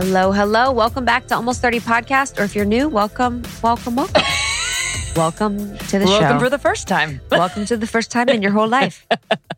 Hello, hello. Welcome back to Almost 30 Podcast. Or if you're new, welcome, welcome, welcome. welcome to the Welcome show. Welcome for the first time. welcome to the first time in your whole life.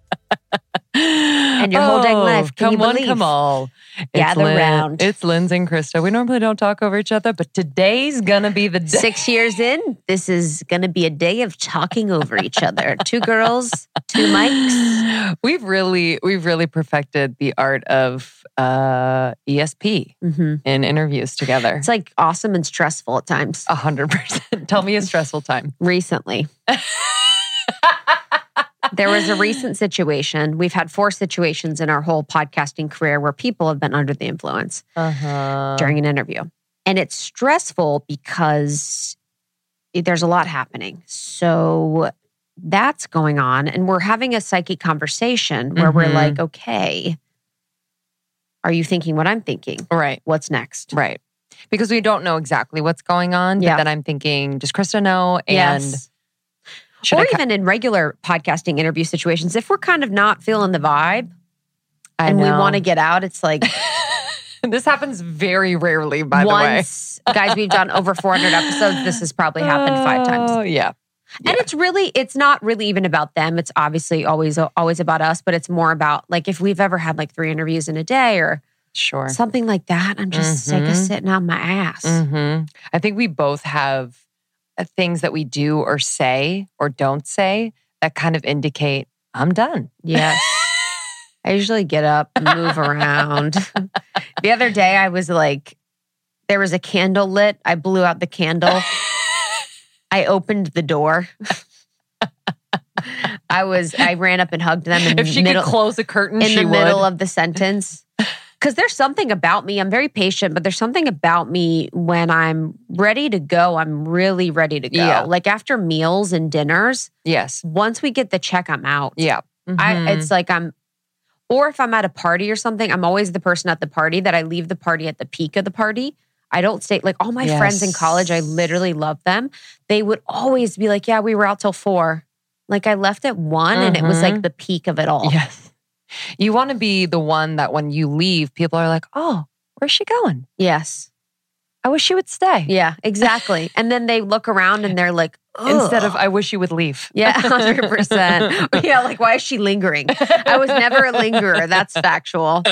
and your whole dang life. Can Oh, come you one, believe? come all. Gather Lin- round. It's Lindsey and Krista. We normally don't talk over each other, but today's gonna be the day. Six years in, this is going to be a day of talking over each other. Two girls, two mics. We've really, we've really perfected the art of uh, ESP hmm in interviews together. It's like awesome and stressful at times. A hundred percent. Tell me a stressful time. Recently, there was a recent situation. We've had four situations in our whole podcasting career where people have been under the influence Uh-huh. during an interview. And it's stressful because there's a lot happening. So that's going on. And we're having a psychic conversation where we're Mhm. like, okay, are you thinking what I'm thinking? Right, What's next? right. Because we don't know exactly what's going on. But Yeah. then I'm thinking, does Krista know? And yes. Should Or I, ca- even in regular podcasting interview situations, if we're kind of not feeling the vibe I and we want to get out, it's like this happens very rarely, by the way. guys, we've done over 400 episodes. This has probably happened five times. Oh, yeah. And it's really, it's not really even about them. It's obviously always, always about us, but it's more about like if we've ever had like three interviews in a day or Sure. something like that. I'm just sick of Mhm. sitting on my ass. hmm I think we both have things that we do or say or don't say that kind of indicate I'm done. Yes. I usually get up, move around. the other day, I was like, there was a candle lit. I blew out the candle. I opened the door. I was, I ran up and hugged them in if she middle, could close a curtain, in the would. middle of the sentence. Because there's something about me, I'm very patient, but there's something about me when I'm ready to go, I'm really ready to go. Yeah. Like after meals and dinners, yes. once we get the check, I'm out. Yeah. I, Mhm. it's like I'm, or if I'm at a party or something, I'm always the person at the party that I leave the party at the peak of the party. I don't stay like all my friends in college. I literally love them. They would always be like, "Yeah, we were out till four. Like I left at one, and it was like Mhm. the peak of it all. yes. You want to be the one that when you leave, people are like, oh, where's she going? Yes, I wish she would stay. yeah, exactly. and then they look around and they're like, Instead of, I wish you would leave. Yeah, hundred percent. Yeah, like why is she lingering? I was never a lingerer. That's factual.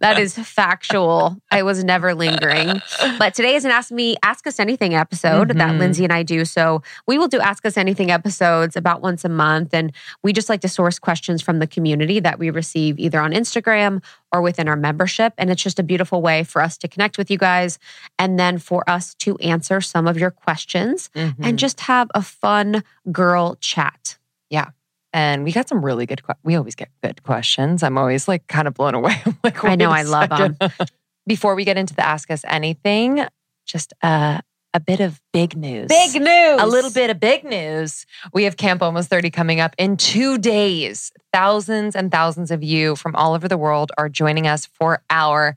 That is factual. I was never lingering. But today is an Ask Me, Ask Us Anything episode that Mhm. Lindsey and I do. So we will do Ask Us Anything episodes about once a month. And we just like to source questions from the community that we receive either on Instagram or within our membership. And it's just a beautiful way for us to connect with you guys and then for us to answer some of your questions Mhm. and just have a fun girl chat. Yeah. And we got some really good. Que- we always get good questions. I'm always like kind of blown away. I'm like, I know, a I love 'em. second. Before we get into the ask us anything, just uh, a bit of big news. Big news. A little bit of big news. We have Camp Almost 30 coming up in two days. Thousands and thousands of you from all over the world are joining us for our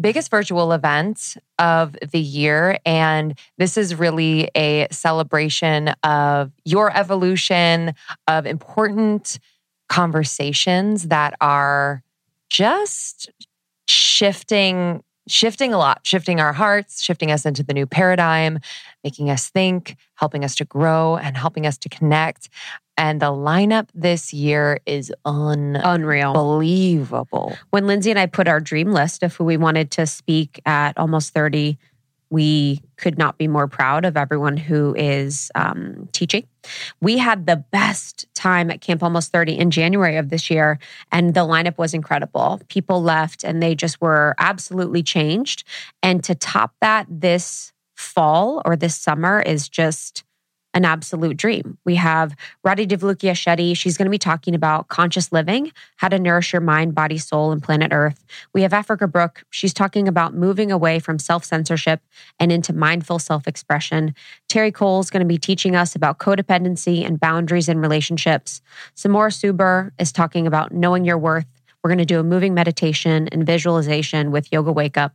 biggest virtual event of the year. And this is really a celebration of your evolution, of important conversations that are just shifting shifting a lot shifting our hearts shifting us into the new paradigm making us think helping us to grow and helping us to connect and the lineup this year is Unreal. unbelievable when Lindsey and I put our dream list of who we wanted to speak at almost 30, we could not be more proud of everyone who is um, teaching. We had the best time at Camp Almost 30 in January of this year, and the lineup was incredible. People left and they just were absolutely changed. And to top that, this fall or this summer is just an absolute dream. We have Radhi Devlukia Shetty. She's going to be talking about conscious living, how to nourish your mind, body, soul, and planet Earth. We have Africa Brooke. She's talking about moving away from self censorship and into mindful self expression. Terry Cole is going to be teaching us about codependency and boundaries in relationships. Samora Suber is talking about knowing your worth. We're going to do a moving meditation and visualization with Yoga Wake Up.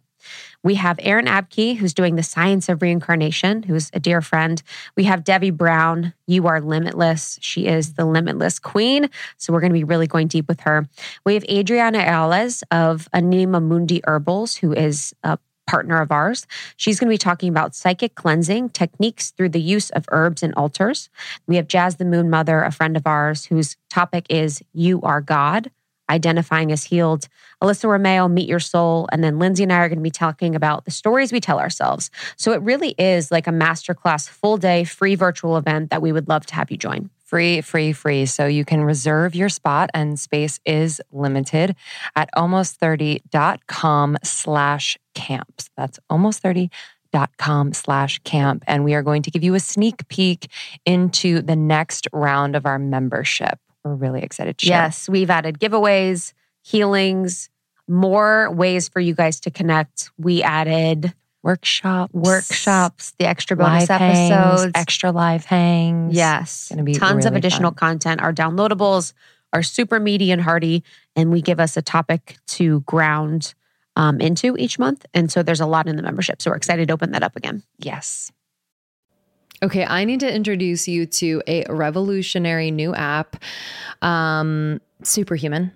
We have Erin Abke, who's doing the science of reincarnation, who's a dear friend. We have Debbie Brown. You are limitless. She is the limitless queen. So we're going to be really going deep with her. We have Adriana Ayales of Anima Mundi Herbals, who is a partner of ours. She's going to be talking about psychic cleansing techniques through the use of herbs and altars. We have Jazz the Moon Mother, a friend of ours, whose topic is You Are God identifying as healed. Alyssa Romeo, Meet Your Soul. And then Lindsey and I are going to be talking about the stories we tell ourselves. So it really is like a masterclass, full day, free virtual event that we would love to have you join. Free, free, free. So you can reserve your spot and space is limited at almost30.com slash camps. That's almost 30 dot com slash camp and we are going to give you a sneak peek into the next round of our membership we're really excited to share. Yes, we've added giveaways, healings, more ways for you guys to connect. We added workshops, workshops, the extra bonus episodes, extra live hangs. Yes, Gonna be tons of additional fun. content. Our downloadables are super meaty and hearty, and we give us a topic to ground um, into each month. And so there's a lot in the membership. So we're excited to open that up again. Yes. Okay, I need to introduce you to a revolutionary new app, um, Superhuman.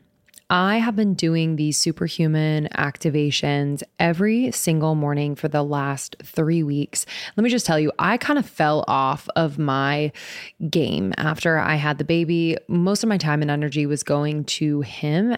I have been doing these superhuman activations every single morning for the last three weeks. Let me just tell you, I kind of fell off of my game after I had the baby. Most of my time and energy was going to him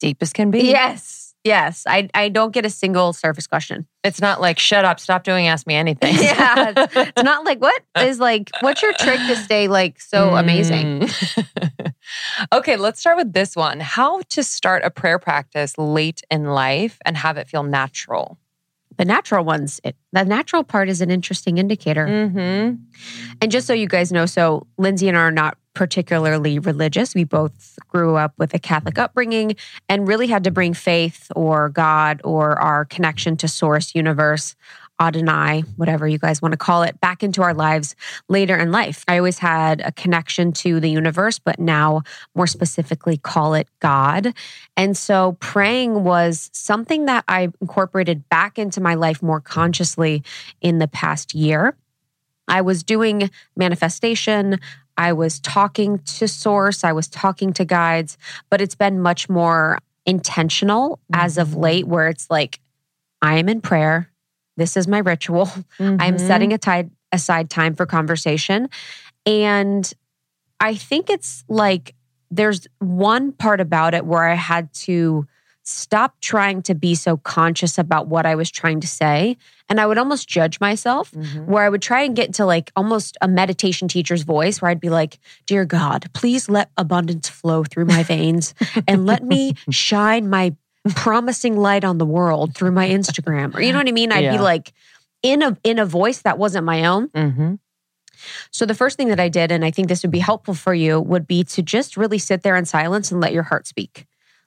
deep as can be. yes, yes. I, I don't get a single surface question. It's not like, shut up, stop doing Ask Me Anything. yeah. It's not like, what is like, what's your trick to stay like so amazing? Mm. okay, let's start with this one. How to start a prayer practice late in life and have it feel natural. The natural ones, it, the natural part is an interesting indicator. Mm-hmm. And just so you guys know, so Lindsey and I are not particularly religious. We both grew up with a Catholic upbringing and really had to bring faith or God or our connection to source, universe, Adonai, whatever you guys want to call it, back into our lives later in life. I always had a connection to the universe, but now more specifically call it God. And so praying was something that I incorporated back into my life more consciously in the past year. I was doing manifestation. I was talking to source. I was talking to guides, but it's been much more intentional as of late, where it's like, I am in prayer. This is my ritual. I'm Mhm. setting aside, aside time for conversation. And I think it's like there's one part about it where I had to stop trying to be so conscious about what I was trying to say. And I would almost judge myself Mhm. where I would try and get into like almost a meditation teacher's voice where I'd be like, Dear God, please let abundance flow through my veins and let me shine my promising light on the world through my Instagram. Or you know what I mean? I'd Yeah. be like in a in a voice that wasn't my own. Mhm. So the first thing that I did, and I think this would be helpful for you, would be to just really sit there in silence and let your heart speak.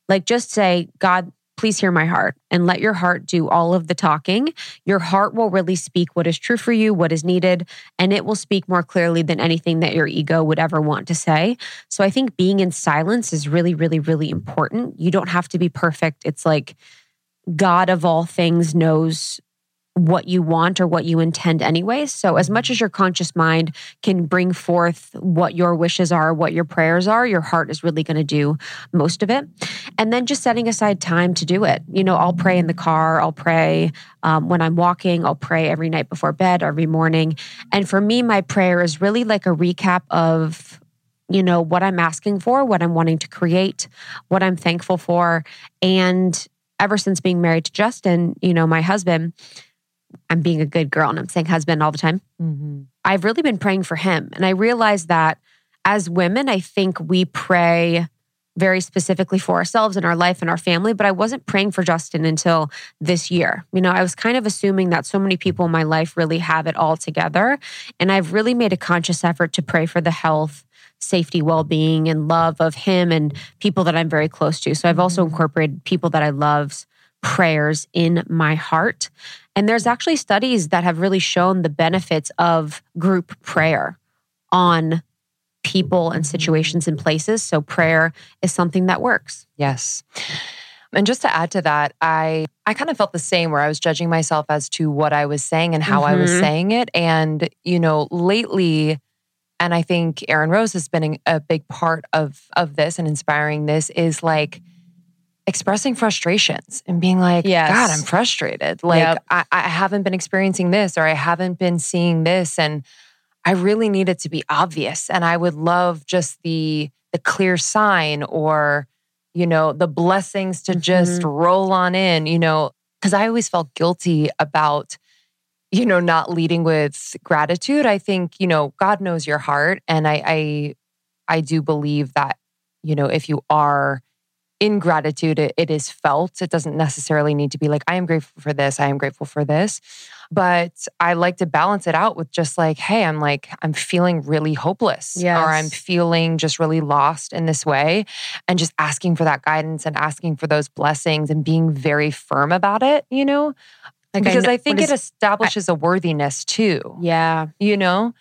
Like just say, God, please hear my heart and let your heart do all of the talking. Your heart will really speak what is true for you, what is needed, and it will speak more clearly than anything that your ego would ever want to say. So I think being in silence is really, really, really important. You don't have to be perfect. It's like God of all things knows what you want or what you intend anyway. So as much as your conscious mind can bring forth what your wishes are, what your prayers are, your heart is really going to do most of it. And then just setting aside time to do it. You know, I'll pray in the car, I'll pray um, when I'm walking, I'll pray every night before bed, every morning. And for me, my prayer is really like a recap of you know what I'm asking for, what I'm wanting to create, what I'm thankful for, and ever since being married to Justin, you know, my husband, I'm being a good girl and I'm saying husband all the time. Mhm. I've really been praying for him. And I realized that as women, I think we pray very specifically for ourselves and our life and our family, but I wasn't praying for Justin until this year. You know, I was kind of assuming that so many people in my life really have it all together. And I've really made a conscious effort to pray for the health, safety, well being, and love of him and people that I'm very close to. So I've also incorporated people that I love's prayers in my heart. And there's actually studies that have really shown the benefits of group prayer on people and situations and places. So prayer is something that works. Yes. And just to add to that, I I kind of felt the same where I was judging myself as to what I was saying and how I was Mhm. saying it. And, you know, lately, and I think Aaron Rose has been a big part of of this and inspiring this is like expressing frustrations and being like, Yes. God, I'm frustrated. Like Yep. I, I haven't been experiencing this or I haven't been seeing this. And I really need it to be obvious. And I would love just the the clear sign or, you know, the blessings to just mm-hmm. roll on in, you know, because I always felt guilty about, you know, not leading with gratitude. I think, you know, God knows your heart. And I I I do believe that, you know, if you are in gratitude, it, it is felt. It doesn't necessarily need to be like, I am grateful for this, I am grateful for this. But I like to balance it out with just like, hey, I'm like, I'm feeling really hopeless. Yes. Or I'm feeling just really lost in this way. And just asking for that guidance and asking for those blessings and being very firm about it, you know? Like because kn- I, think what it is- establishes a worthiness too, yeah. you know?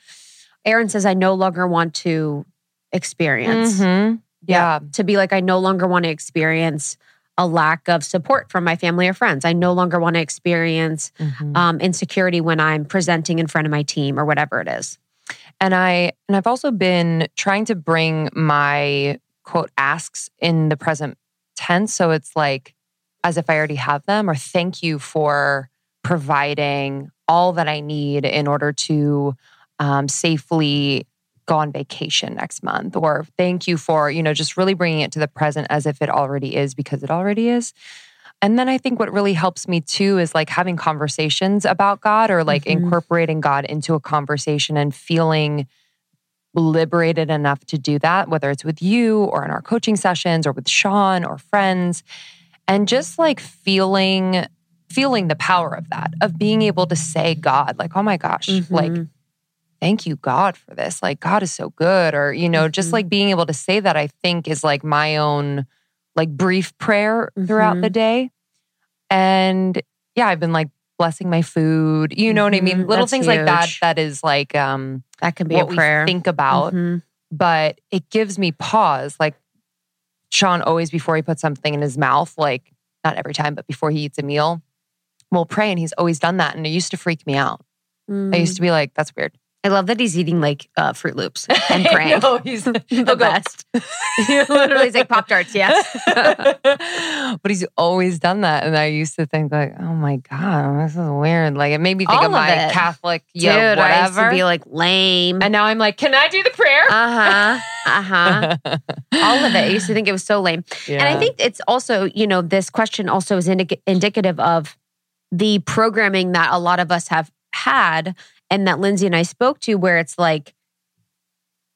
Aaron says, I no longer want to experience. Mhm. Yeah. To be like, I no longer want to experience a lack of support from my family or friends. I no longer want to experience Mhm. um, insecurity when I'm presenting in front of my team or whatever it is. And I and I've also been trying to bring my quote asks in the present tense. So it's like as if I already have them, or thank you for providing all that I need in order to um, safely go on vacation next month, or thank you for, you know, just really bringing it to the present as if it already is because it already is. And then I think what really helps me too is like having conversations about God or like Mhm. incorporating God into a conversation and feeling liberated enough to do that, whether it's with you or in our coaching sessions or with Sean or friends. And just like feeling feeling the power of that, of being able to say God, like, oh my gosh, like Mhm. Thank you god for this like god is so good or you know just Mhm. like being able to say that i think is like my own like brief prayer throughout the day and yeah i've been like blessing my food you know what i mean Mhm. little That's things like that that is like um that can be what a prayer. we think about Mhm. but it gives me pause like sean always before he puts something in his mouth like not every time but before he eats a meal will pray and he's always done that and it used to freak me out i used to be like that's weird I love that he's eating like uh, Fruit Loops and praying. know, he's the go, best. Literally, he's like Pop Tarts. Yes. but he's always done that. And I used to think like, oh my God, this is weird. Like it made me think All of of my it. Catholic, Dude, yeah, I used to whatever. be like lame. and now I'm like, can I do the prayer? Uh huh. Uh huh. All of it. I used to think it was so lame. And I think it's also, you know, this question also is indic- indicative of the programming that a lot of us have had and that Lindsey and I spoke to, where it's like,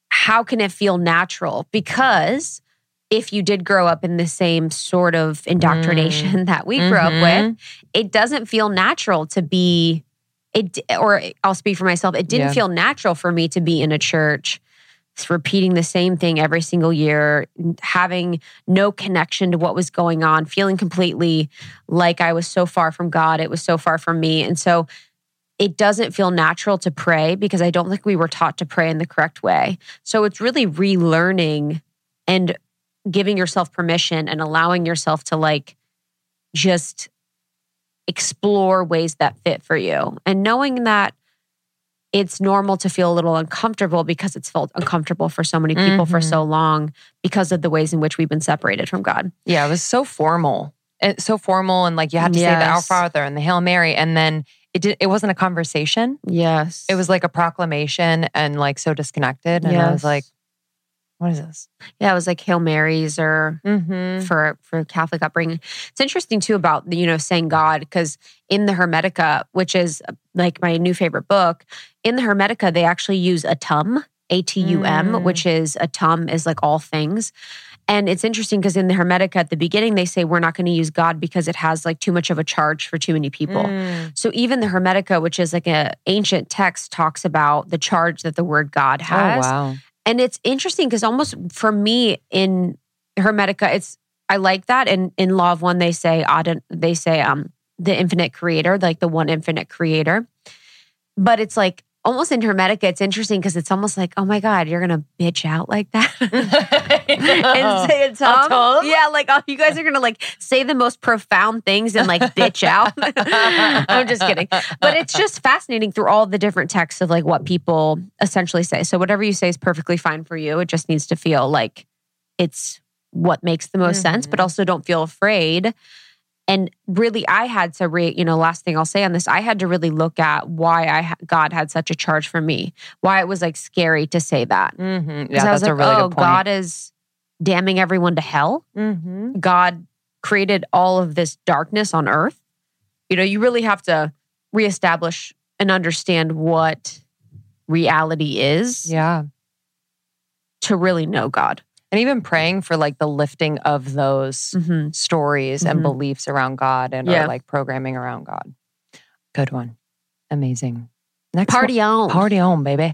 how can it feel natural? Because if you did grow up in the same sort of indoctrination that we grew up with, Mhm. it doesn't feel natural to be it or I'll speak for myself it didn't Yeah. feel natural for me to be in a church repeating the same thing every single year having no connection to what was going on feeling completely like I was so far from God it was so far from me and so it doesn't feel natural to pray because I don't think we were taught to pray in the correct way so it's really relearning and giving yourself permission and allowing yourself to like just explore ways that fit for you and knowing that it's normal to feel a little uncomfortable because it's felt uncomfortable for so many people for Mhm. so long because of the ways in which we've been separated from God. Yeah, it was so formal. It's so formal and like you had to say the Our Father and the Hail Mary. And then it did it wasn't a conversation. Yes. It was like a proclamation and like so disconnected. And I was like, what is this? yeah, it was like Hail Marys or Mm-hmm. for for Catholic upbringing. It's interesting too about the, you know saying God because in the Hermetica, which is like my new favorite book, in the Hermetica they actually use Atum, A T U M, Mm. which is Atum is like all things. And it's interesting because in the Hermetica at the beginning they say we're not going to use God because it has like too much of a charge for too many people. Mm. So even the Hermetica, which is like an ancient text, talks about the charge that the word God has. Oh, wow. And it's interesting because almost for me in Hermetica, it's I like that. And in Law of One, they say they say um the infinite creator, like the one infinite creator. But it's like almost in Hermetica, it's interesting because it's almost like, oh my God, you're gonna bitch out like that. and say it's Tom. Tom? Yeah, like oh, you guys are gonna like say the most profound things and like bitch out. I'm just kidding. But it's just fascinating through all the different texts of like what people essentially say. So whatever you say is perfectly fine for you. It just needs to feel like it's what makes the most sense, but Mhm. also don't feel afraid. And really, I had to re, you know, last thing I'll say on this, I had to really look at why I God had such a charge for me, why it was like scary to say that. Mm-hmm. Because Yeah, I was that's like, a really oh, good point. God is damning everyone to hell. mm-hmm. God created all of this darkness on earth. You know, you really have to reestablish and understand what reality is Yeah. to really know God. And even praying for like the lifting of those Mm-hmm. stories and Mhm. beliefs around God and Yeah. our like programming around God. Good one. Amazing. Next Party on. Party on, baby.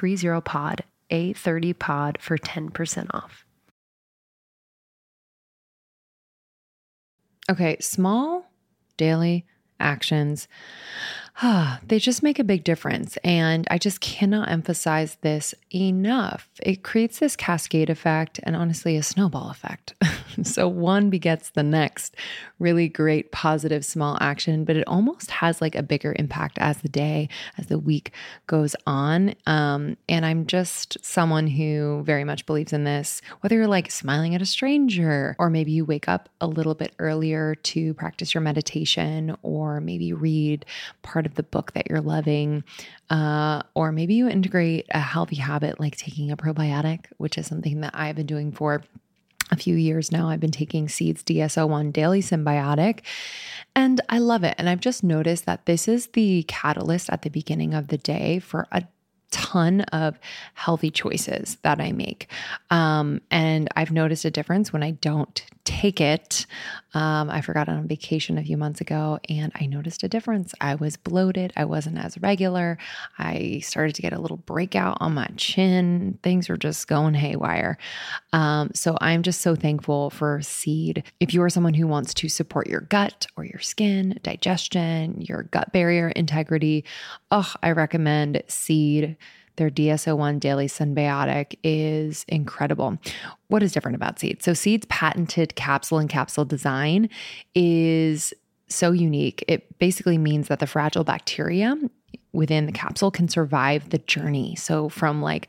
A30POD, A30POD for 10% off. Okay, small daily actions. they just make a big difference. And I just cannot emphasize this enough. It creates this cascade effect and honestly a snowball effect. so one begets the next. Really great, positive, small action, but it almost has like a bigger impact as the day, as the week goes on. Um, and I'm just someone who very much believes in this, whether you're like smiling at a stranger, or maybe you wake up a little bit earlier to practice your meditation, or maybe read part of the book that you're loving, uh, or maybe you integrate a healthy habit like taking a probiotic, which is something that I've been doing for a few years now. I've been taking Seeds DS-01 Daily Synbiotic, and I love it. And I've just noticed that this is the catalyst at the beginning of the day for a ton of healthy choices that I make. Um, and I've noticed a difference when I don't take it. Um, I forgot on vacation a few months ago and I noticed a difference. I was bloated. I wasn't as regular. I started to get a little breakout on my chin. Things were just going haywire. Um, so I'm just so thankful for Seed. If you are someone who wants to support your gut or your skin, digestion, your gut barrier integrity, oh, I recommend Seed. Their DS-01 Daily Synbiotic is incredible. What is different about Seed? So, Seed's patented capsule and capsule design is so unique. It basically means that the fragile bacteria within the capsule can survive the journey. So, from like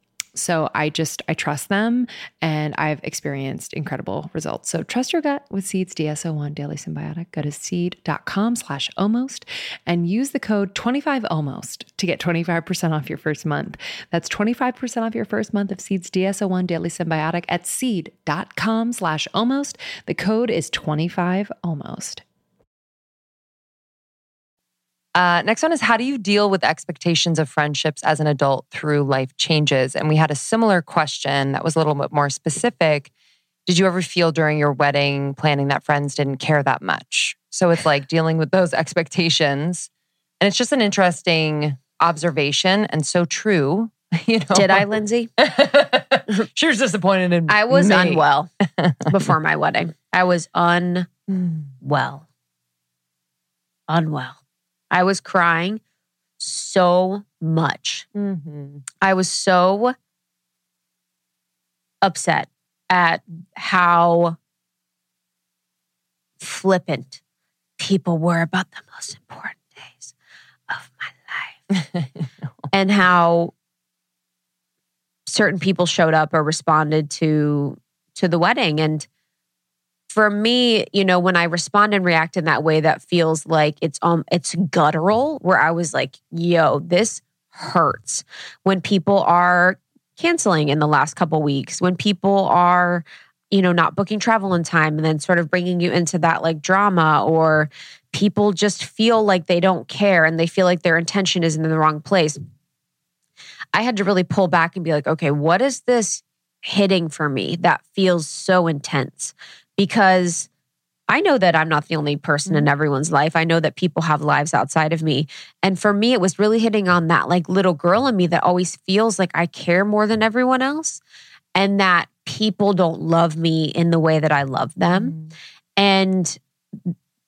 So I just, I trust them and I've experienced incredible results. So trust your gut with Seeds DS-01 Daily Synbiotic. Go to seed.com slash almost and use the code 25almost to get 25% off your first month. That's 25% off your first month of Seeds DS-01 Daily Synbiotic at seed.com slash almost. The code is 25almost. Uh, next one is how do you deal with expectations of friendships as an adult through life changes? And we had a similar question that was a little bit more specific. Did you ever feel during your wedding planning that friends didn't care that much? So it's like dealing with those expectations. And it's just an interesting observation and so true. You know? Did I, Lindsey? she was disappointed in me. I was me. unwell before my wedding. I was unwell. Unwell. I was crying so much. Mhm. I was so upset at how flippant people were about the most important days of my life and how certain people showed up or responded to to the wedding and for me you know when i respond and react in that way that feels like it's um it's guttural where i was like yo this hurts. When people are canceling in the last couple weeks when people are you know not booking travel in time and then sort of bringing you into that like drama or people just feel like they don't care and they feel like their intention is in the wrong place i had to really pull back and be like okay what is this hitting for me that feels so intense because I know that I'm not the only person in mm-hmm. everyone's life. I know that people have lives outside of me. And for me, it was really hitting on that like little girl in me that always feels like I care more than everyone else and that people don't love me in the way that I love them. Mm-hmm. And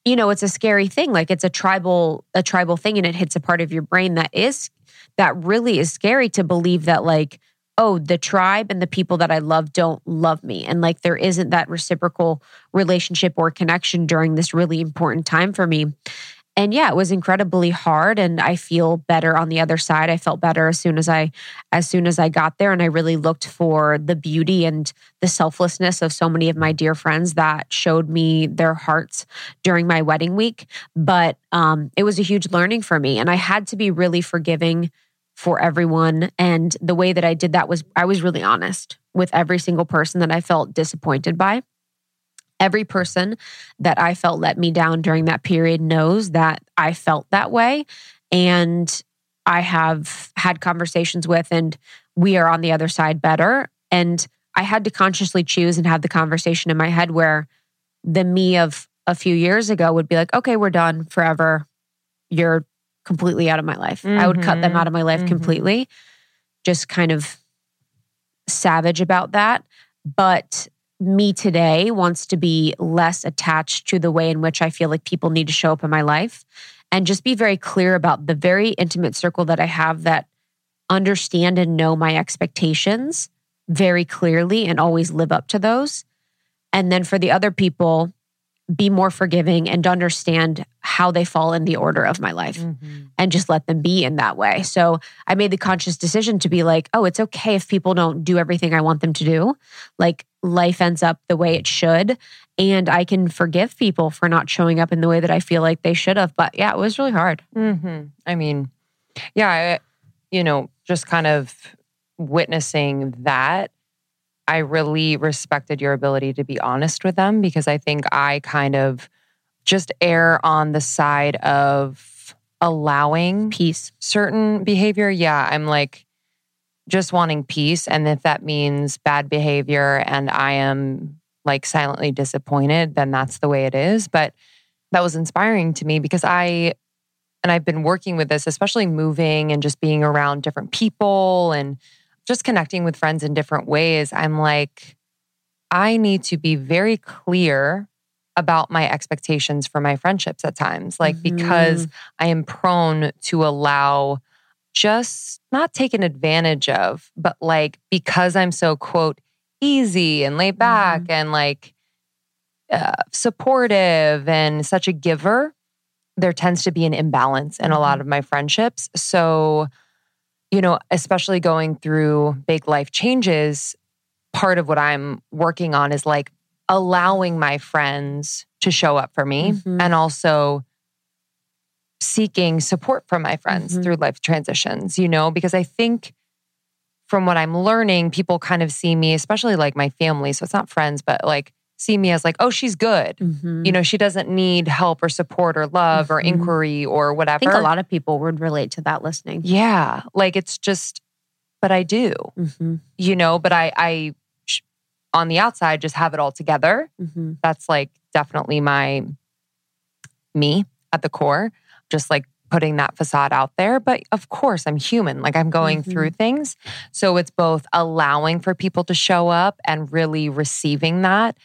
you know, it's a scary thing. Like it's a tribal a tribal thing and it hits a part of your brain that is that really is scary to believe that like oh, the tribe and the people that I love don't love me. And like there isn't that reciprocal relationship or connection during this really important time for me. And yeah, it was incredibly hard and I feel better on the other side. I felt better as soon as I as soon as I got there and I really looked for the beauty and the selflessness of so many of my dear friends that showed me their hearts during my wedding week, but um it was a huge learning for me and I had to be really forgiving for everyone. And the way that I did that was I was really honest with every single person that I felt disappointed by. Every person that I felt let me down during that period knows that I felt that way. And I have had conversations with, and we are on the other side better. And I had to consciously choose and have the conversation in my head where the me of a few years ago would be like, okay, we're done forever. You're completely out of my life. I would cut them Mhm. out of my life Mhm. completely. Just kind of savage about that. But me today wants to be less attached to the way in which I feel like people need to show up in my life and just be very clear about the very intimate circle that I have that understand and know my expectations very clearly and always live up to those. And then for the other people, be more forgiving and understand how they fall in the order of my life Mhm. and just let them be in that way. So I made the conscious decision to be like, oh, it's okay if people don't do everything I want them to do. Like life ends up the way it should. And I can forgive people for not showing up in the way that I feel like they should have. But yeah, it was really hard. hmm I mean, yeah, I, you know, just kind of witnessing that, I really respected your ability to be honest with them because I think I kind of just err on the side of allowing Peace. certain behavior. Yeah, I'm like just wanting peace. And if that means bad behavior and I am like silently disappointed, then that's the way it is. But that was inspiring to me because I, and I've been working with this, especially moving and just being around different people and just connecting with friends in different ways. I'm like, I need to be very clear about my expectations for my friendships at times. Like, because mm-hmm. I am prone to allow just not taken advantage of, but like because I'm so quote easy and laid back mm-hmm. and like uh, supportive and such a giver, there tends to be an imbalance in a lot mm-hmm. of my friendships. So, you know, especially going through big life changes, part of what I'm working on is like allowing my friends to show up for me Mhm. and also seeking support from my friends Mhm. through life transitions, you know, because I think from what I'm learning, people kind of see me, especially like my family. So it's not friends, but like see me as like, oh, she's good. Mhm. You know, she doesn't need help or support or love or Mhm. inquiry or whatever. I think a lot of people would relate to that listening. Yeah. Like it's just, but I do, hmm you know, but I, I, on the outside, just have it all together. hmm That's like definitely my, me at the core, just like putting that facade out there. But of course, I'm human. Like I'm going Mhm. through things. So it's both allowing for people to show up and really receiving that.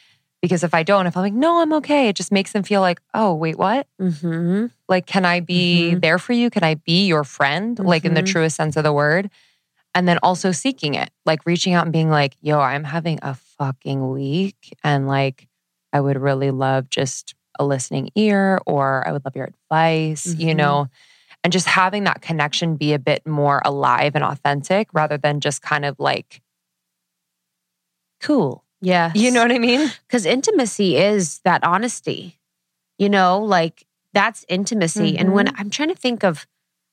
Because if I don't, if I'm like, no, I'm okay, it just makes them feel like, oh, wait, what? hmm Like, can I be Mhm. there for you? Can I be your friend? Like, in the Mhm. truest sense of the word. And then also seeking it, like reaching out and being like, yo, I'm having a fucking week. And like, I would really love just a listening ear or I would love your advice, you Mhm. know? And just having that connection be a bit more alive and authentic rather than just kind of like cool. Yeah. You know what I mean? Because intimacy is that honesty, you know, like that's intimacy. And when I'm trying to think of,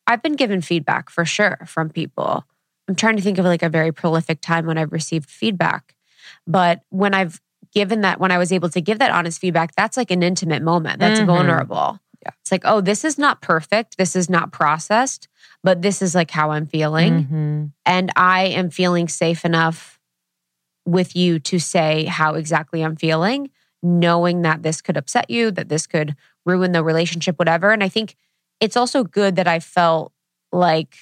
I've been given feedback for sure from people. I'm trying to think of like a very prolific time when I've received feedback. But when I've given that, when I was able to give that honest feedback, that's like an intimate moment. That's Mhm. vulnerable. Yeah. It's like, oh, this is not perfect. This is not processed, but this is like how I'm feeling Mhm. and I am feeling safe enough with you to say how exactly I'm feeling, knowing that this could upset you, that this could ruin the relationship, whatever. And I think it's also good that I felt like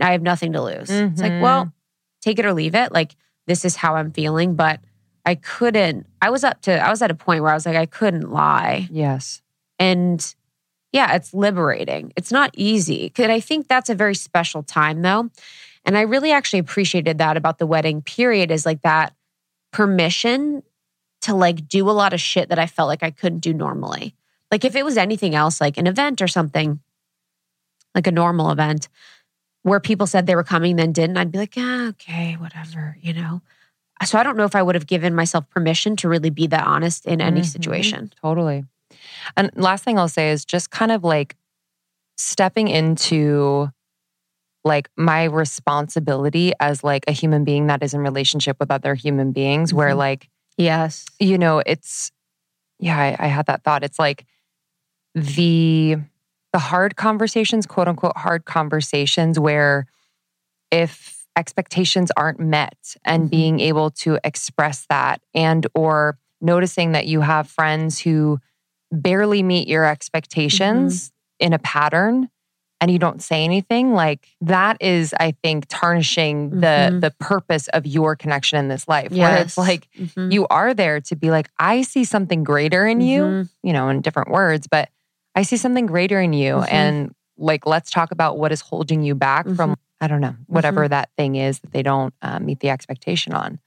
I have nothing to lose. It's like, well, mm-hmm. take it or leave it. Like, this is how I'm feeling. But I couldn't, I was up to, I was at a point where I was like, I couldn't lie. Yes. And yeah, it's liberating. It's not easy. And I think that's a very special time though. And I really actually appreciated that about the wedding period is like that permission to like do a lot of shit that I felt like I couldn't do normally. Like if it was anything else, like an event or something, like a normal event where people said they were coming, then didn't, I'd be like, yeah, okay, whatever, you know? So I don't know if I would have given myself permission to really be that honest in any Mhm. situation. Totally. And last thing I'll say is just kind of like stepping into like my responsibility as like a human being that is in relationship with other human beings where Mhm. like Yes. you know it's yeah I, I had that thought it's like the the hard conversations quote unquote hard conversations where if expectations aren't met and Mhm. being able to express that and or noticing that you have friends who barely meet your expectations in a pattern and you don't say anything like that is i think tarnishing the Mhm. the purpose of your connection in this life where it's Yes. like Mhm. you are there to be like i see something greater in you Mhm. you know in different words but i see something greater in you Mhm. and like let's talk about what is holding you back from i don't know whatever that thing is that they don't uh, meet the expectation on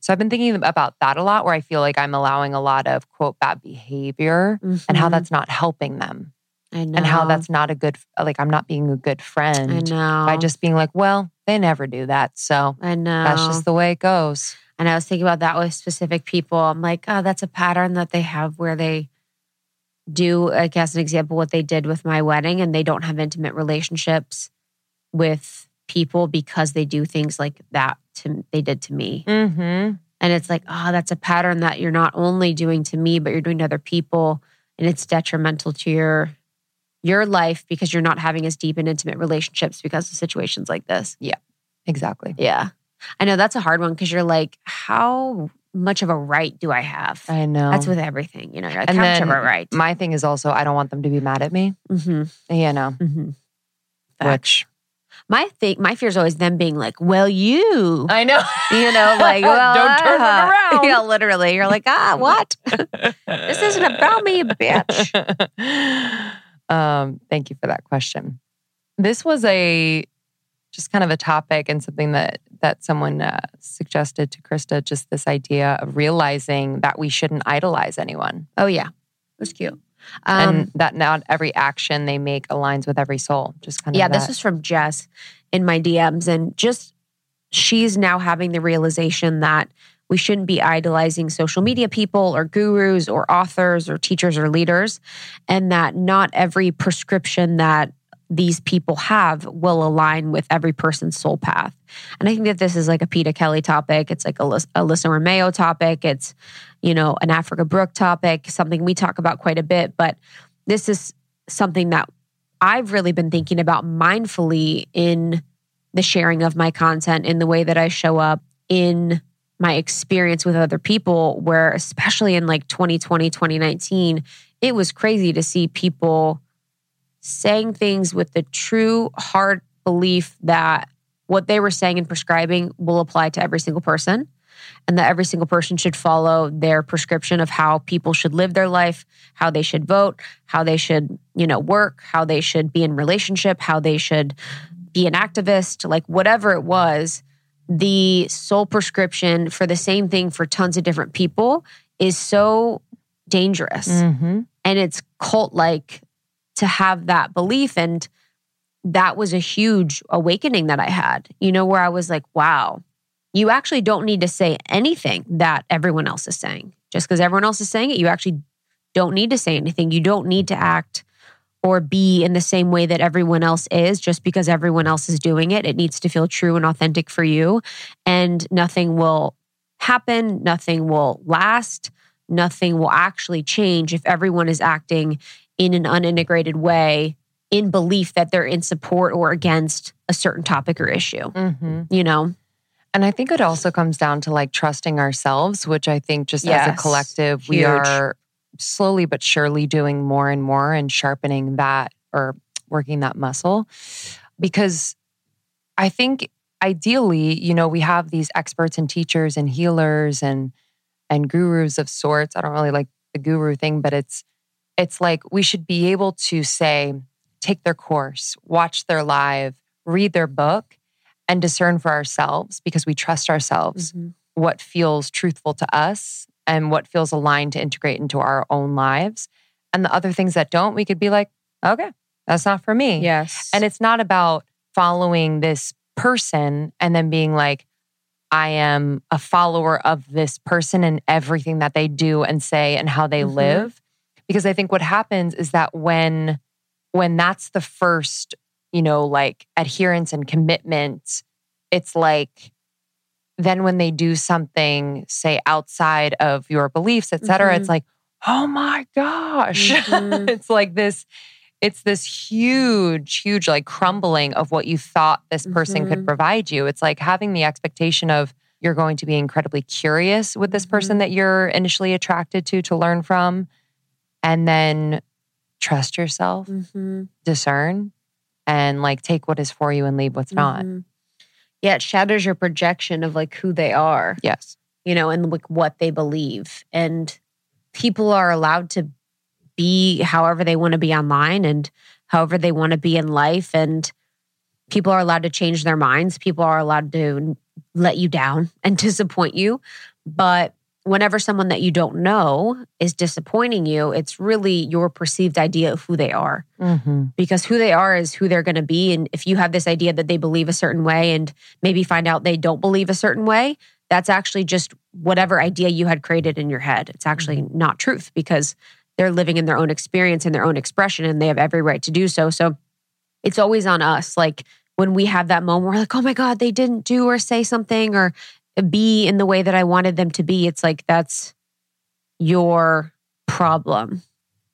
so i've been thinking about that a lot where i feel like i'm allowing a lot of quote bad behavior and how that's not helping them I know. and how that's not a good like i'm not being a good I friend know. by just being like well they never do that so I know. that's just the way it goes and I was thinking about that with specific people. I'm like, oh, that's a pattern that they have where they do, I guess, an example, what they did with my wedding, and they don't have intimate relationships with people because they do things like that to they did to me. mm-hmm And it's like, oh, that's a pattern that you're not only doing to me, but you're doing to other people, and it's detrimental to your your life because you're not having as deep and intimate relationships because of situations like this. Yeah, exactly Yeah. I know that's a hard one because you're like, how much of a right do I have? i know That's with everything, you know. You're like, And how much of a right? my thing is also i don't want them to be mad at me mm-hmm, you know mm-hmm. which my thing, my fear is always them being like, well, you, i know you know, like, well, don't turn it ah. around Yeah, literally. You're like, ah, what? this isn't about me, bitch. um, thank you for that question. This was a just kind of a topic and something that that someone uh, suggested to Krista. Just this idea of realizing that we shouldn't idolize anyone, Oh yeah, it was cute. Um, and that not every action they make aligns with every soul. Just kind of yeah, this that. was from Jess, in my DMs. And just she's now having the realization that we shouldn't be idolizing social media people or gurus or authors or teachers or leaders, and that not every prescription that these people have will align with every person's soul path. And I think that this is like a Peter Kelly topic. It's like a Alyssa Romeo topic. It's, you know, an Africa Brooke topic, something we talk about quite a bit. But this is something that I've really been thinking about mindfully in the sharing of my content, in the way that I show up, in my experience with other people, where especially in like 2020, 2019, it was crazy to see people saying things with the true heart belief that what they were saying and prescribing will apply to every single person and that every single person should follow their prescription of how people should live their life, how they should vote, how they should, you know, work, how they should be in relationship, how they should be an activist, like whatever it was the sole prescription for the same thing for tons of different people is so dangerous. Mm-hmm. And it's cult like to have that belief. And that was a huge awakening that I had, you know, where I was like, wow, you actually don't need to say anything that everyone else is saying. Just because everyone else is saying it, you actually don't need to say anything. You don't need to act or be in the same way that everyone else is just because everyone else is doing it. It needs to feel true and authentic for you. And nothing will happen, nothing will last, nothing will actually change if everyone is acting in an unintegrated way in belief that they're in support or against a certain topic or issue. Mm-hmm. You know? And I think it also comes down to like trusting ourselves, which I think just yes, as a collective, huge. we are slowly but surely doing more and more and sharpening that or working that muscle. Because I think ideally, you know, we have these experts and teachers and healers and and gurus of sorts. I don't really like the guru thing, but it's it's like we should be able to say, take their course, watch their live, read their book, and discern for ourselves because we trust ourselves mm-hmm. what feels truthful to us and what feels aligned to integrate into our own lives. And the other things that don't, we could be like, okay, that's not for me. Yes. And it's not about following this person and then being like, I am a follower of this person and everything that they do and say and how they mm-hmm. live. Because I think what happens is that when when that's the first, you know, like adherence and commitment, it's like then when they do something, say outside of your beliefs, et cetera, mm-hmm. it's like, oh my gosh. Mm-hmm. it's like this, it's this huge, huge like crumbling of what you thought this person mm-hmm. could provide you. It's like having the expectation of you're going to be incredibly curious with this person mm-hmm. that you're initially attracted to to learn from. And then trust yourself, mm-hmm. discern, and like take what is for you and leave what's not. Yeah, it shatters your projection of like who they are. Yes. You know, and like what they believe. And people are allowed to be however they want to be online and however they want to be in life. And people are allowed to change their minds. People are allowed to let you down and disappoint you. But whenever someone that you don't know is disappointing you, it's really your perceived idea of who they are. Mm-hmm. Because who they are is who they're going to be. And if you have this idea that they believe a certain way and maybe find out they don't believe a certain way, that's actually just whatever idea you had created in your head. It's actually mm-hmm. not truth because they're living in their own experience and their own expression and they have every right to do so. So it's always on us. Like, when we have that moment, we're like, oh my God, they didn't do or say something, or be in the way that I wanted them to be, it's like that's your problem,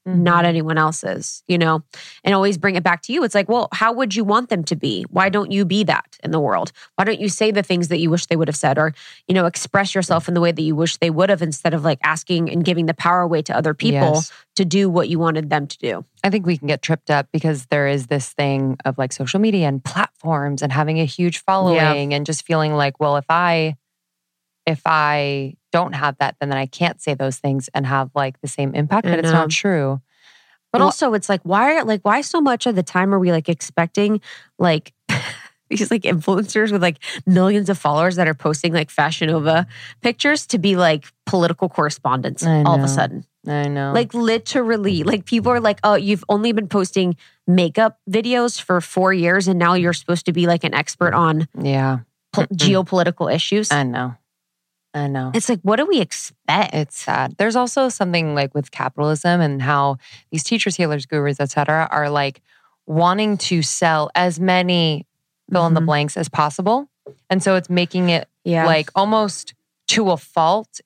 mm-hmm. not anyone else's, you know? And always bring it back to you. It's like, well, how would you want them to be? Why don't you be that in the world? Why don't you say the things that you wish they would have said or, you know, express yourself in the way that you wish they would have instead of like asking and giving the power away to other people yes. to do what you wanted them to do? I think we can get tripped up because there is this thing of like social media and platforms and having a huge following yeah. and just feeling like, well, if I if I don't have that, then then I can't say those things and have like the same impact. But it's not mm-hmm. true. But also, it's like why, like why so much of the time are we like expecting like these like influencers with like millions of followers that are posting like Fashion Nova pictures to be like political correspondents all of a sudden? I know. Like literally, like people are like, "Oh, you've only been posting makeup videos for 4 years and now you're supposed to be like an expert on yeah, po- geopolitical issues." I know. I know. it's like, what do we expect? It's sad. There's also something like with capitalism and how these teachers, healers, gurus, etc., are like wanting to sell as many fill in the Mhm. blanks as possible. And so it's making it yeah. like almost to a fault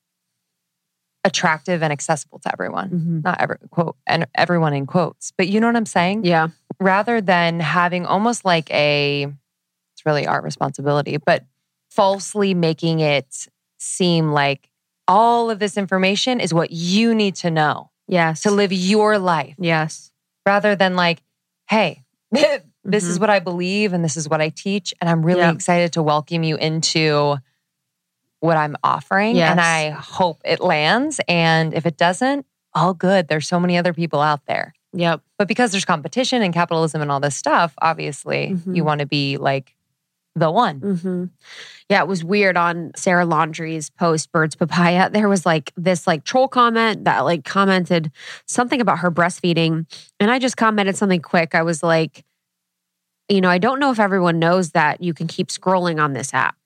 attractive and accessible to everyone. Mhm. Not every quote and everyone in quotes, but you know what I'm saying? yeah. Rather than having almost like a it's really our responsibility, but falsely making it seem like all of this information is what you need to know Yes. to live your life Yes. rather than like, hey, this is Mhm. what I believe and this is what I teach. And I'm really Yep. excited to welcome you into what I'm offering. And I hope it lands. And if it doesn't, all good. There's so many other people out there. Yep. But because there's competition and capitalism and all this stuff, obviously Mhm. you want to be like the one. hmm Yeah, it was weird on Sarah Landry's post, Birds Papaya. There was like this like troll comment that like commented something about her breastfeeding. And I just commented something quick. I was like, you know, I don't know if everyone knows that you can keep scrolling on this app.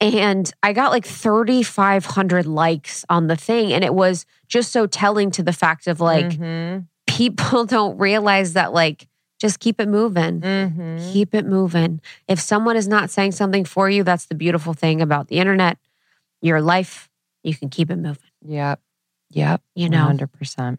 And I got like 3,500 likes on the thing. And it was just so telling to the fact of like, Mhm. people don't realize that like, just keep it moving. Mhm. Keep it moving. If someone is not saying something for you, that's the beautiful thing about the internet, your life, you can keep it moving. Yep. Yep. You know, 100%.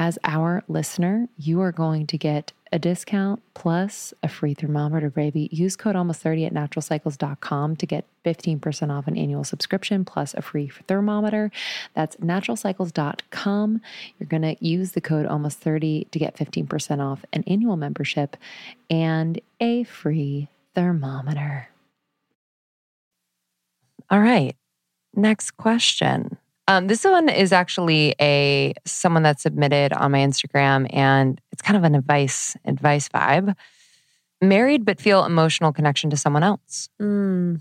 as our listener, you are going to get a discount plus a free thermometer, baby. Use code almost 30 at naturalcycles.com to get 15% off an annual subscription plus a free thermometer. That's naturalcycles.com. You're going to use the code almost 30 to get 15% off an annual membership and a free thermometer. All right. Next question. Um, this one is actually a someone that submitted on my Instagram, and it's kind of an advice advice vibe. Married but feel emotional connection to someone else. Mm.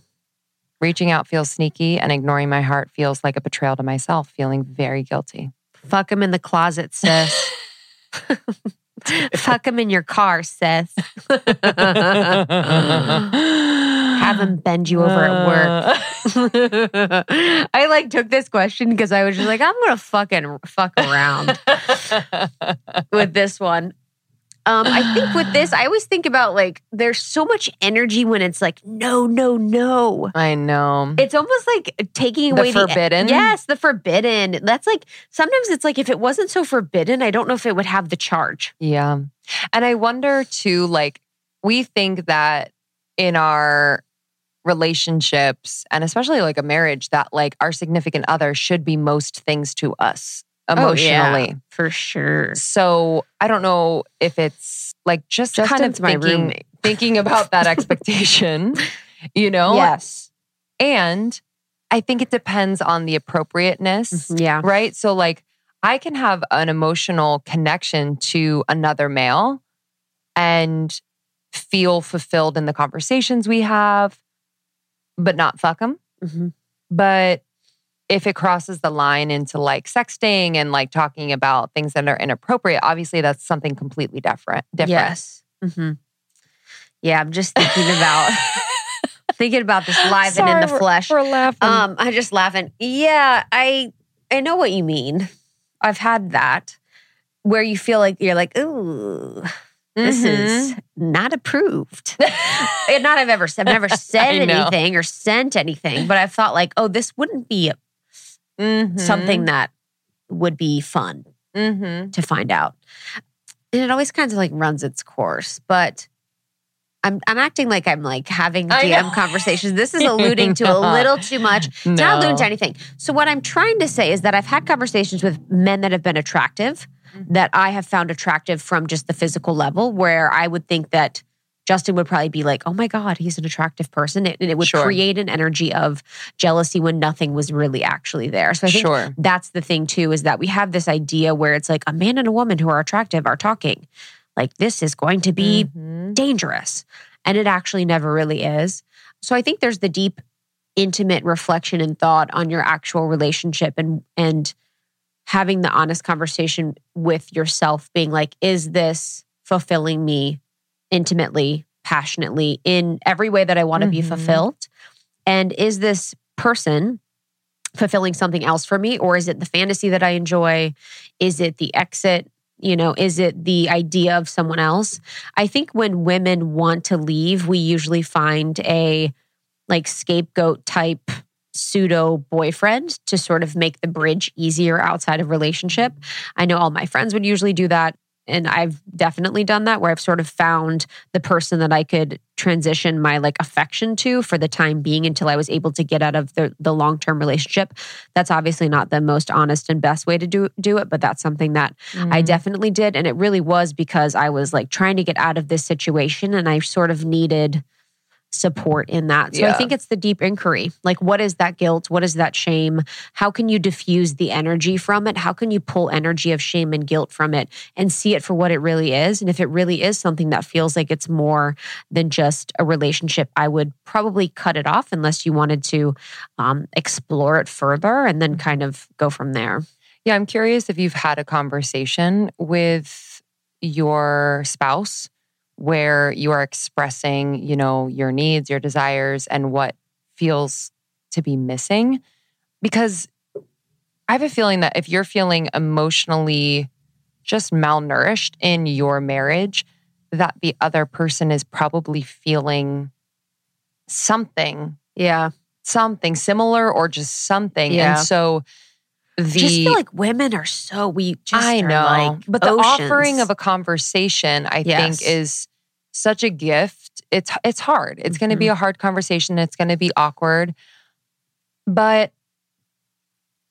Reaching out feels sneaky, and ignoring my heart feels like a betrayal to myself. Feeling very guilty. fuck him in the closet, sis. fuck him in your car, sis. Have him bend you over at work. I like took this question because I was just like, I'm gonna fucking fuck around with this one. Um, I think with this, I always think about like there's so much energy when it's like no, no, no. I know. It's almost like taking The away forbidden? yes, the forbidden. That's like sometimes it's like if it wasn't so forbidden, I don't know if it would have the charge. Yeah. And I wonder too, like, we think that in our relationships and especially like a marriage, that like our significant other should be most things to us oh, emotionally. for sure. So I don't know if it's like just kind of Justin's my thinking, thinking about that expectation, you know? Yes. And I think it depends on the appropriateness, mm-hmm, Yeah. right? So, like, I can have an emotional connection to another male and feel fulfilled in the conversations we have, but not fuck them. Mhm. But if it crosses the line into like sexting and like talking about things that are inappropriate, obviously that's something completely different. Different. Yes. hmm Yeah, I'm just thinking about thinking about this live and in Sorry, the we're- flesh. We're laughing. Um, I just laughing. Yeah, I I know what you mean. I've had that where you feel like you're like, ooh, this is Mm-hmm. not approved. not I've ever said, I've never said anything or sent anything, but I've thought like, oh, this wouldn't be Mhm. something that would be fun Mhm. to find out. And it always kind of like runs its course, but I'm I'm acting like I'm like having DM conversations. This is alluding to a little too much. It's not alluding to anything. So what I'm trying to say is that I've had conversations with men that have been attractive, Mm-hmm. That I have found attractive from just the physical level, where I would think that Justin would probably be like, "Oh my God, he's an attractive person," and it would Sure. create an energy of jealousy when nothing was really actually there. So I think Sure. that's the thing too is that we have this idea where it's like a man and a woman who are attractive are talking like this is going to be Mhm. dangerous and it actually never really is so i think there's the deep intimate reflection and thought on your actual relationship and and having the honest conversation with yourself being like is this fulfilling me intimately passionately in every way that i want to be Mhm. fulfilled? And is this person fulfilling something else for me or is it the fantasy that i enjoy? Is it the exit? You know is it the idea of someone else? I think when women want to leave we usually find a like scapegoat type pseudo boyfriend to sort of make the bridge easier outside of relationship i know all my friends would usually do that and I've definitely done that where I've sort of found the person that I could transition my like affection to for the time being until I was able to get out of the the long-term relationship. That's obviously not the most honest and best way to do do it, but that's something that I Mhm. definitely did and it really was because I was like trying to get out of this situation and I sort of needed support in that. So I think it's the deep inquiry. Like what is that guilt? What is that shame? How can you diffuse the energy from it? How can you pull energy of shame and guilt from it and see it for what it really is? And if it really is something that feels like it's more than just a relationship, I would probably cut it off unless you wanted to um, explore it further and then kind of go from there. Yeah, I'm curious if you've had a conversation with your spouse where you are expressing, you know, your needs, your desires, and what feels to be missing. Because I have a feeling that if you're feeling emotionally just malnourished in your marriage, that the other person is probably feeling something, Yeah. something similar or just something. Yeah. And so the just feel like women are so we just I know, like but the oceans. offering of a conversation, I Yes. think, is such a gift. It's it's hard. It's going to be Mm-hmm. a hard conversation. It's going to be awkward, but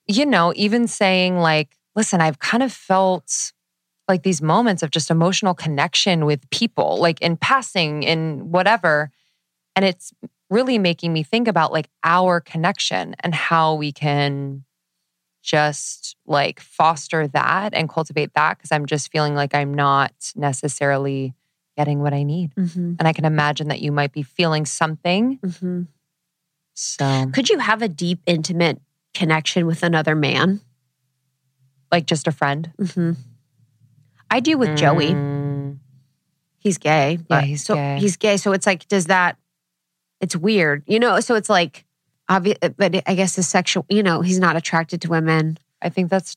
you know, even saying like, "Listen, I've kind of felt." Like these moments of just emotional connection with people, like in passing, in whatever. And it's really making me think about like our connection and how we can just like foster that and cultivate that because I'm just feeling like I'm not necessarily getting what I need. Mhm, And I can imagine that you might be feeling something. mhm. So, Could you have a deep, intimate connection with another man? like just a friend. hmm I do with Joey. Mm, He's gay. But he's so gay. He's gay. So it's like, does that? It's weird, you know. So it's like, obvious, but I guess his sexual. You know, he's not attracted to women, I think that's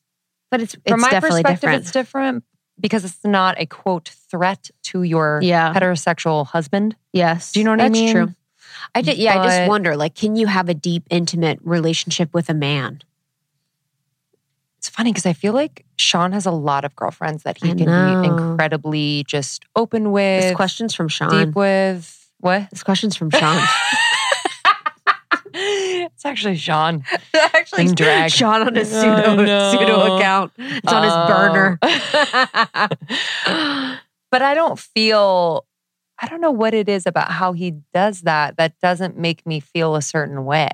but it's it's from my definitely perspective, different. it's different because it's not a quote threat to your yeah. heterosexual husband. Yes. Do you know what I mean? That's? True. I did. Yeah. I just wonder, like, can you have a deep, intimate relationship with a man? It's funny because I feel like Sean has a lot of girlfriends that he I can know. be incredibly just open This with, question's from Sean. deep with. What? This question's from Sean. it's actually Sean. Actually, In drag. Sean on his pseudo know. pseudo account. It's on his burner. Oh. but I don't feel I don't know what it is about how he does that that doesn't make me feel a certain way.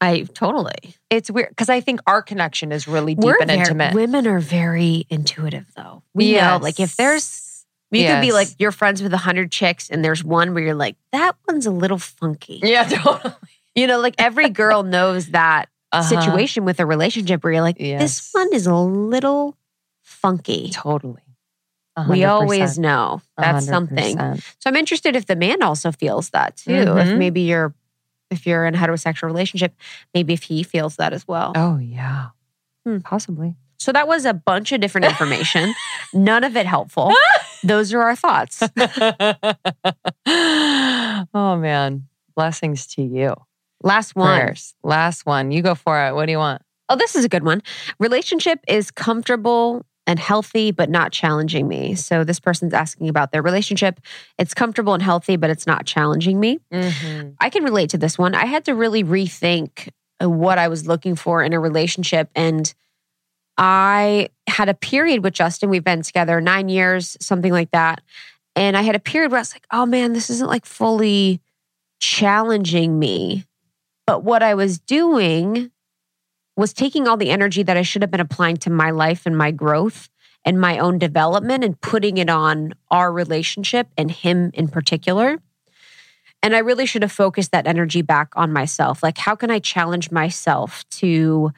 I totally. It's weird because I think our connection is really deep We're and ver- intimate. Women are very intuitive, though. We know, like, if there's, you could be like, you're friends with a hundred chicks, and there's one where you're like, that one's a little funky. yeah, totally. You know, like every girl knows that Uh-huh. situation with a relationship where you're like, this one is a little funky. Totally. We 100%. always know that's something. 100%. So I'm interested if the man also feels that too. If Mhm. maybe you're, if you're in a heterosexual relationship, maybe if he feels that as well. Oh yeah, Hmm. possibly. So that was a bunch of different information, none of it helpful. Those are our thoughts. oh man, blessings to you. Last one. Prayers. Last one. You go for it. What do you want? Oh, this is a good one. Relationship is comfortable and healthy, but not challenging me. So this person's asking about their relationship. It's comfortable and healthy, but it's not challenging me. Mm-hmm. I can relate to this one. I had to really rethink uh, what I was looking for in a relationship. And I had a period with Justin. We've been together nine years, something like that. And I had a period where I was like, oh man, this isn't like fully challenging me. But what I was doing was taking all the energy that I should have been applying to my life and my growth and my own development and putting it on our relationship and him in particular. And I really should have focused that energy back on myself. Like, how can I challenge myself to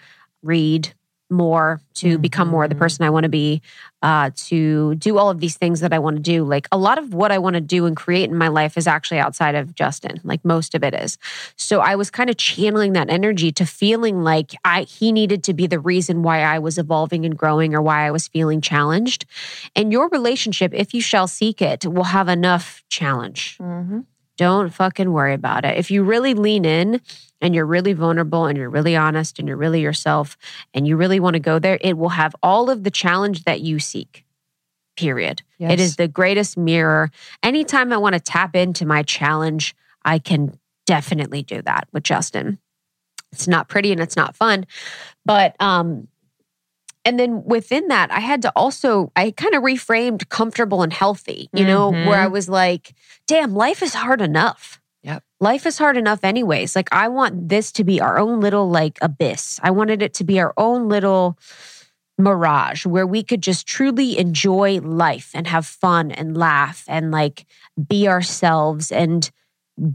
read more, to become more the Mhm. person I want to be, uh, to do all of these things that I want to do? Like, a lot of what I want to do and create in my life is actually outside of Justin. Like, most of it is. So I was kind of channeling that energy to feeling like I he needed to be the reason why I was evolving and growing or why I was feeling challenged. And your relationship, if you shall seek it, will have enough challenge. Mm-hmm. Don't fucking worry about it. If you really lean in and you're really vulnerable and you're really honest and you're really yourself and you really want to go there, it will have all of the challenge that you seek. Period. It is the greatest mirror. Anytime I want to tap into my challenge, I can definitely do that with Justin. It's not pretty and it's not fun, but um and then within that, I had to also, I kind of reframed comfortable and healthy, you know, Mhm. where I was like, damn, life is hard enough. Yep. Life is hard enough, anyways. Like, I want this to be our own little, like, abyss. I wanted it to be our own little mirage where we could just truly enjoy life and have fun and laugh and, like, be ourselves and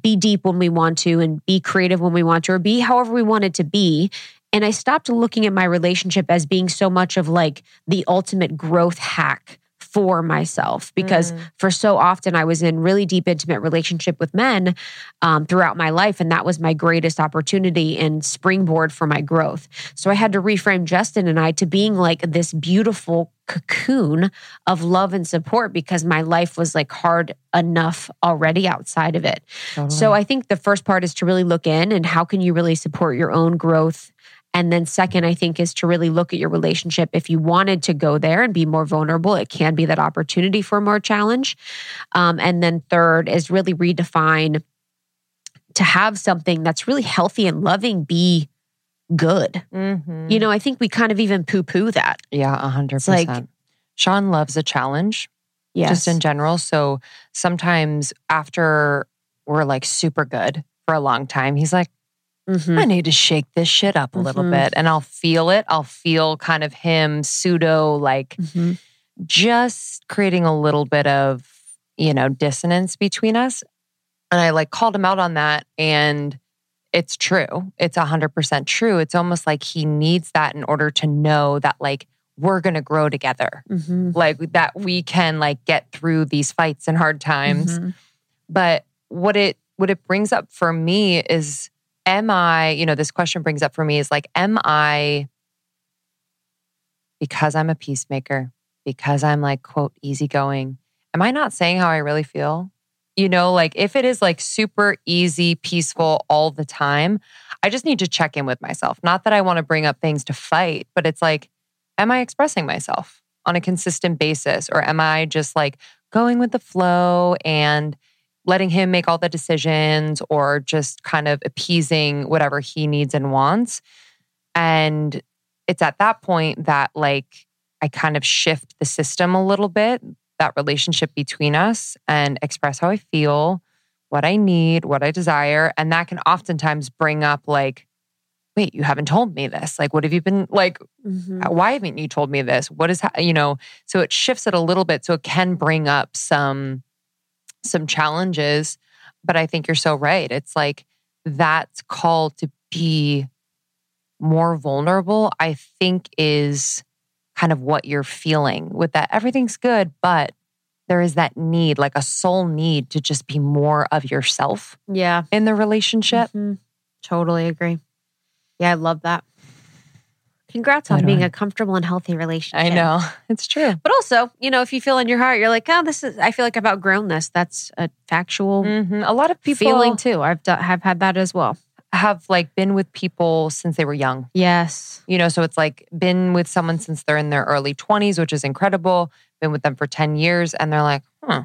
be deep when we want to and be creative when we want to or be however we want it to be and I stopped looking at my relationship as being so much of like the ultimate growth hack for myself because Mm. for so often I was in really deep intimate relationship with men um, throughout my life and that was my greatest opportunity and springboard for my growth so i had to reframe justin and i to being like this beautiful cocoon of love and support because my life was like hard enough already outside of it so I think the first part is to really look in and how can you really support your own growth. And then second, I think is to really look at your relationship. If you wanted to go there and be more vulnerable, it can be that opportunity for more challenge. Um, and then third is really redefine to have something that's really healthy and loving be good. Mhm. You know, I think we kind of even poo poo that. yeah, a hundred It's like- percent. Sean loves a challenge. Yes. just in general. So sometimes after we're like super good for a long time, he's like, Mhm. I need to shake this shit up a little Mhm. bit. And I'll feel it. I'll feel kind of him pseudo like Mhm. just creating a little bit of, you know, dissonance between us. And I like called him out on that. And it's true. It's 100% true. It's almost like he needs that in order to know that like we're going to grow together Mhm. like that we can like get through these fights and hard times Mhm. but what it what it brings up for me is am i you know this question brings up for me is like am i because i'm a peacemaker because i'm like quote easygoing am i not saying how i really feel you know like if it is like super easy peaceful all the time i just need to check in with myself not that i want to bring up things to fight but it's like am I expressing myself on a consistent basis? Or am I just like going with the flow and letting him make all the decisions or just kind of appeasing whatever he needs and wants? And it's at that point that like I kind of shift the system a little bit that relationship between us and express how I feel, what I need, what I desire. And that can oftentimes bring up, like, wait, you haven't told me this. Like, what have you been like? Mhm. Why haven't you told me this? What is, ha-? you know, so it shifts it a little bit. So it can bring up some, some challenges. But I think you're so right. It's like that's called to be more vulnerable, I think is kind of what you're feeling with that. Everything's good, but there is that need, like a soul need to just be more of yourself Yeah. in the relationship. Mhm. Totally agree. Yeah, I love that. Congrats on being a comfortable and healthy relationship. I know. It's true. But also, you know, if you feel in your heart, you're like, oh, this is, I feel like I've outgrown this. That's a factual Mhm. A lot of people feeling too. I've done, have had that as well. have like been with people since they were young. Yes. You know, so it's like been with someone since they're in their early 20s, which is incredible. Been with them for 10 years and they're like, huh.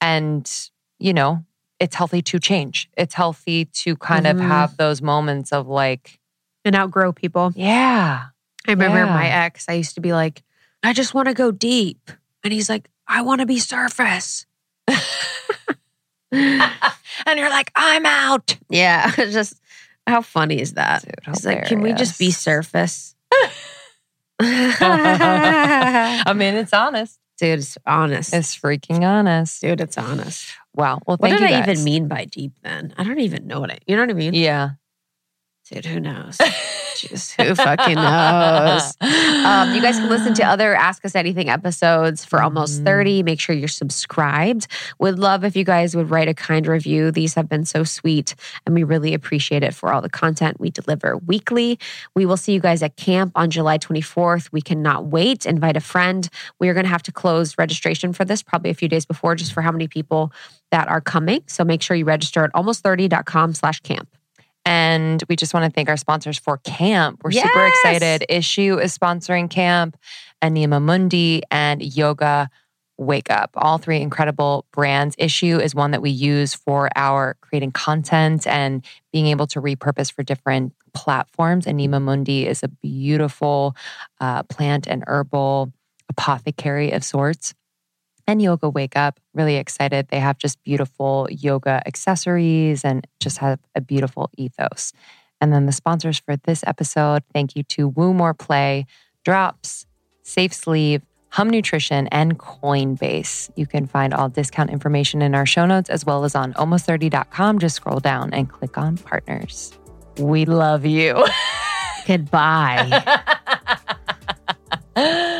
And, you know, it's healthy to change. It's healthy to kind of Mhm. have those moments of like, And outgrow people. yeah, I remember Yeah. my ex, I used to be like, I just want to go deep. And he's like, I want to be surface. and you're like, I'm out. Yeah. Just how funny is that? Dude, He's like, can we just be surface? I mean, it's honest. Dude, it's honest. It's freaking honest. Dude, it's honest. Wow. Well, What did you I even mean by deep then? I don't even know what I, you know what I mean? Yeah. Dude, who knows? Jeez, who fucking knows? Um, you guys can listen to other Ask Us Anything episodes for almost Mhm. 30. Make sure you're subscribed. Would love if you guys would write a kind review. These have been so sweet, and we really appreciate it for all the content we deliver weekly. We will see you guys at camp on July 24th. We cannot wait. Invite a friend. We are going to have to close registration for this probably a few days before, just for how many people that are coming. So make sure you register at almost30.com slash camp. And we just want to thank our sponsors for camp. We're super excited. Issue is sponsoring camp, Anima Mundi, and Yoga Wake Up. All three incredible brands. Issue is one that we use for our creating content and being able to repurpose for different platforms. Anima Mundi is a beautiful uh, plant and herbal apothecary of sorts. And Yoga Wake Up, really excited. They have just beautiful yoga accessories and just have a beautiful ethos. And then the sponsors for this episode, thank you to Woo More Play, Drops, Safe Sleeve, Hum Nutrition, and Coinbase. You can find all discount information in our show notes as well as on almost30.com. Just scroll down and click on partners. We love you. Goodbye.